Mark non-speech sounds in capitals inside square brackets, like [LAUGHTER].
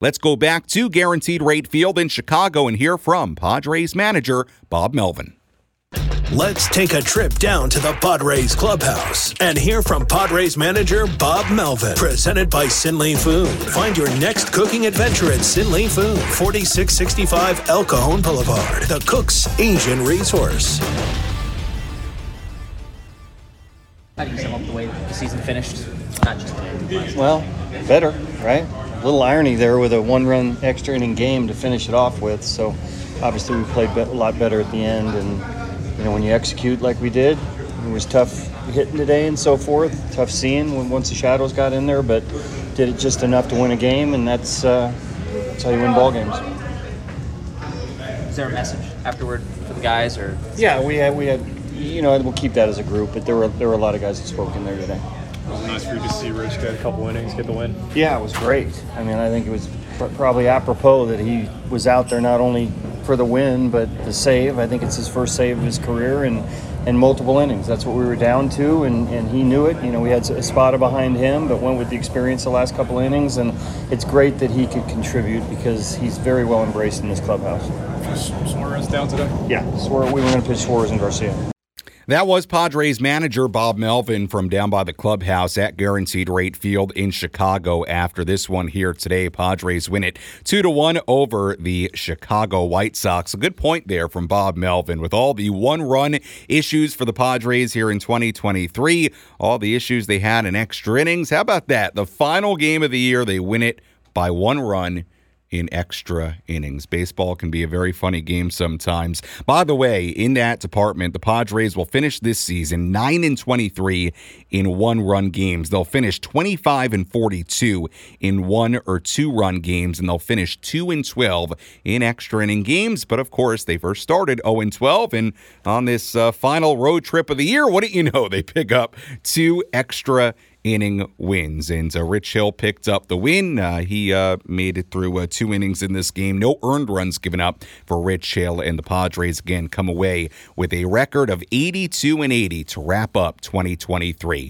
Let's go back to Guaranteed Rate Field in Chicago and hear from Padres manager Bob Melvin. Let's take a trip down to the Padres clubhouse and hear from Padres manager Bob Melvin. Presented by Sinley Food. Find your next cooking adventure at Sinley Food, 4665 El Cajon Boulevard, the Cook's Asian Resource. How do you sum up the way the season finished? Not just Well, better, right? Little irony there with a one-run extra inning game to finish it off with. So, obviously, we played a lot better at the end, and you know when you execute like we did, it was tough hitting today and so forth. Tough seeing when once the shadows got in there, but did it just enough to win a game, and that's uh, that's how you win ball games. Is there a message afterward for the guys, or Yeah, we had we had you know we'll keep that as a group, but there were there were a lot of guys that spoke in there today. It was nice for you to see Rich get a couple innings, get the win. Yeah, it was great. I mean, I think it was probably apropos that he was out there not only for the win but the save. I think it's his first save of his career and and multiple innings. That's what we were down to, and, and he knew it. You know, we had a spot behind him, but went with the experience the last couple innings, and it's great that he could contribute because he's very well embraced in this clubhouse. Suarez down today. Yeah, Suarez, we were going to pitch Suarez and Garcia. That was Padres manager Bob Melvin from down by the clubhouse at Guaranteed Rate Field in Chicago. After this one here today, Padres win it two to one over the Chicago White Sox. A good point there from Bob Melvin with all the one-run issues for the Padres here in 2023, all the issues they had in extra innings. How about that? The final game of the year, they win it by one run in extra innings. Baseball can be a very funny game sometimes. By the way, in that department, the Padres will finish this season 9 and 23 in one-run games. They'll finish 25 and 42 in one or two-run games and they'll finish 2 and 12 in extra inning games. But of course, they first started 0 and 12 and on this uh, final road trip of the year, what do you know? [LAUGHS] They pick up two extra inning wins. And uh, Rich Hill picked up the win. Uh, he uh, made it through uh, two innings in this game. No earned runs given up for Rich Hill. And the Padres again come away with a record of 82 and 80 to wrap up 2023.